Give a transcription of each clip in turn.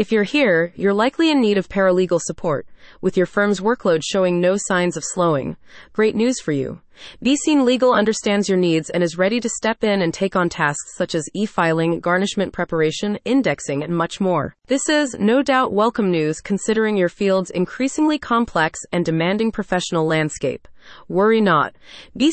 If you're here, you're likely in need of paralegal support, with your firm's workload showing no signs of slowing. Great news for you. Seen Legal understands your needs and is ready to step in and take on tasks such as e filing, garnishment preparation, indexing, and much more. This is, no doubt, welcome news considering your field's increasingly complex and demanding professional landscape. Worry not.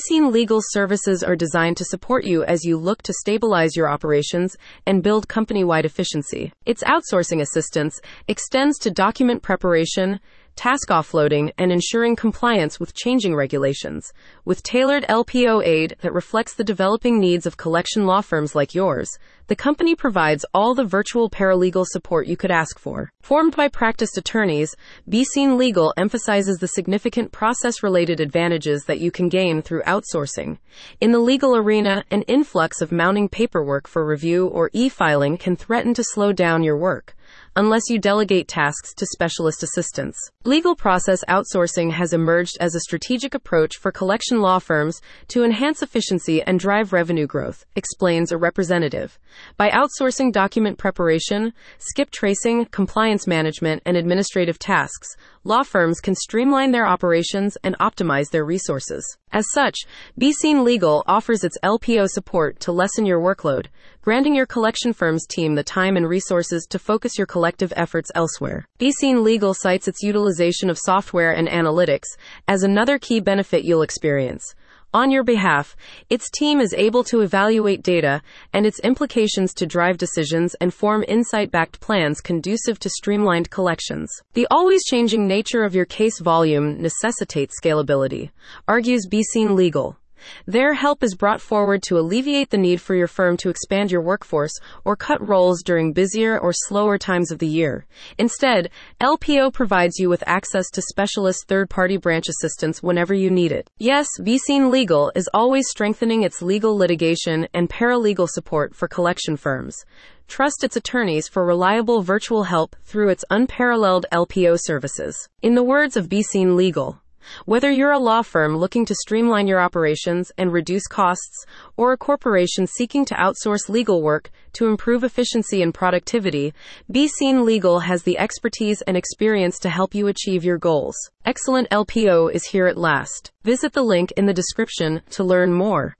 Seen Legal services are designed to support you as you look to stabilize your operations and build company wide efficiency. Its outsourcing assistance extends to document preparation, task offloading, and ensuring compliance with changing regulations, with tailored LPO aid that reflects the developing needs of collection law firms like yours. The company provides all the virtual paralegal support you could ask for. Formed by practiced attorneys, Be Legal emphasizes the significant process related advantages that you can gain through outsourcing. In the legal arena, an influx of mounting paperwork for review or e filing can threaten to slow down your work unless you delegate tasks to specialist assistants. Legal process outsourcing has emerged as a strategic approach for collection law firms to enhance efficiency and drive revenue growth, explains a representative. By outsourcing document preparation, skip tracing, compliance management, and administrative tasks, law firms can streamline their operations and optimize their resources. As such, BeeSeen Legal offers its LPO support to lessen your workload, granting your collection firm's team the time and resources to focus your collective efforts elsewhere. BeeSeen Legal cites its utilization of software and analytics as another key benefit you'll experience. On your behalf, its team is able to evaluate data and its implications to drive decisions and form insight backed plans conducive to streamlined collections. The always changing nature of your case volume necessitates scalability, argues BeeSeen Legal. Their help is brought forward to alleviate the need for your firm to expand your workforce or cut roles during busier or slower times of the year. Instead, LPO provides you with access to specialist third party branch assistance whenever you need it. Yes, BeeSeen Legal is always strengthening its legal litigation and paralegal support for collection firms. Trust its attorneys for reliable virtual help through its unparalleled LPO services. In the words of BeeSeen Legal, whether you're a law firm looking to streamline your operations and reduce costs, or a corporation seeking to outsource legal work to improve efficiency and productivity, BeeSeen Legal has the expertise and experience to help you achieve your goals. Excellent LPO is here at last. Visit the link in the description to learn more.